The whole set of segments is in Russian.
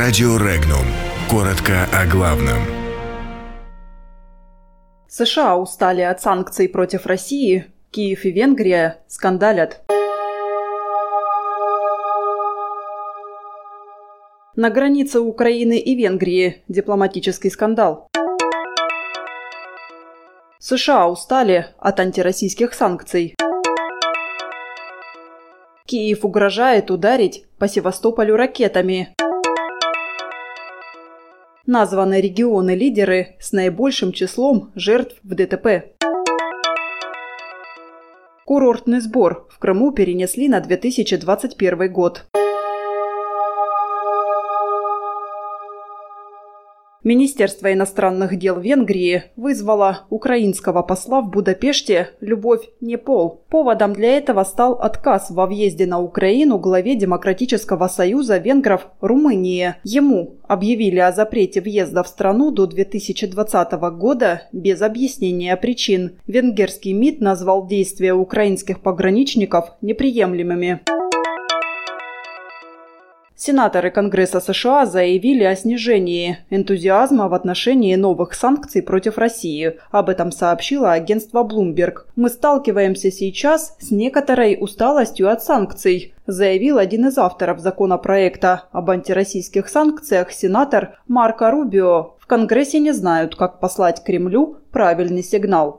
Радио Регнум. Коротко о главном. США устали от санкций против России. Киев и Венгрия скандалят. На границе Украины и Венгрии дипломатический скандал. США устали от антироссийских санкций. Киев угрожает ударить по Севастополю ракетами. Названы регионы-лидеры с наибольшим числом жертв в ДТП. Курортный сбор в Крыму перенесли на 2021 год. Министерство иностранных дел Венгрии вызвало украинского посла в Будапеште «Любовь не пол». Поводом для этого стал отказ во въезде на Украину главе Демократического союза венгров Румынии. Ему объявили о запрете въезда в страну до 2020 года без объяснения причин. Венгерский МИД назвал действия украинских пограничников неприемлемыми. Сенаторы Конгресса США заявили о снижении энтузиазма в отношении новых санкций против России. Об этом сообщило агентство Bloomberg. «Мы сталкиваемся сейчас с некоторой усталостью от санкций», заявил один из авторов законопроекта об антироссийских санкциях сенатор Марко Рубио. В Конгрессе не знают, как послать Кремлю правильный сигнал.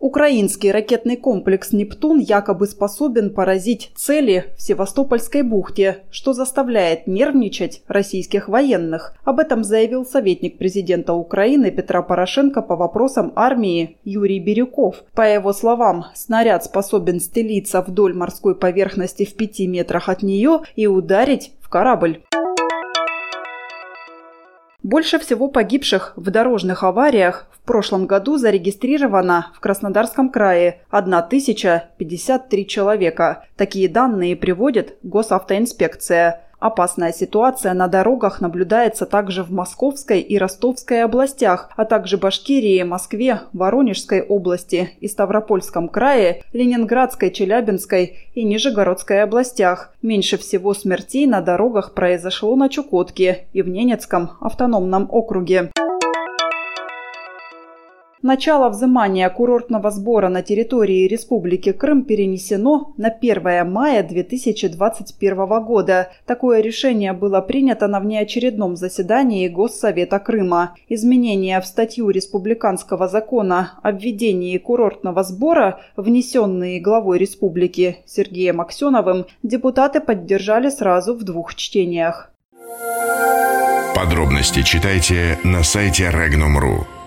Украинский ракетный комплекс «Нептун» якобы способен поразить цели в Севастопольской бухте, что заставляет нервничать российских военных. Об этом заявил советник президента Украины Петра Порошенко по вопросам армии Юрий Бирюков. По его словам, снаряд способен стелиться вдоль морской поверхности в пяти метрах от нее и ударить в корабль. Больше всего погибших в дорожных авариях прошлом году зарегистрировано в Краснодарском крае 1053 человека. Такие данные приводит госавтоинспекция. Опасная ситуация на дорогах наблюдается также в Московской и Ростовской областях, а также Башкирии, Москве, Воронежской области и Ставропольском крае, Ленинградской, Челябинской и Нижегородской областях. Меньше всего смертей на дорогах произошло на Чукотке и в Ненецком автономном округе. Начало взимания курортного сбора на территории Республики Крым перенесено на 1 мая 2021 года. Такое решение было принято на внеочередном заседании Госсовета Крыма. Изменения в статью Республиканского закона о введении курортного сбора, внесенные главой республики Сергеем Аксеновым, депутаты поддержали сразу в двух чтениях. Подробности читайте на сайте Regnum.ru.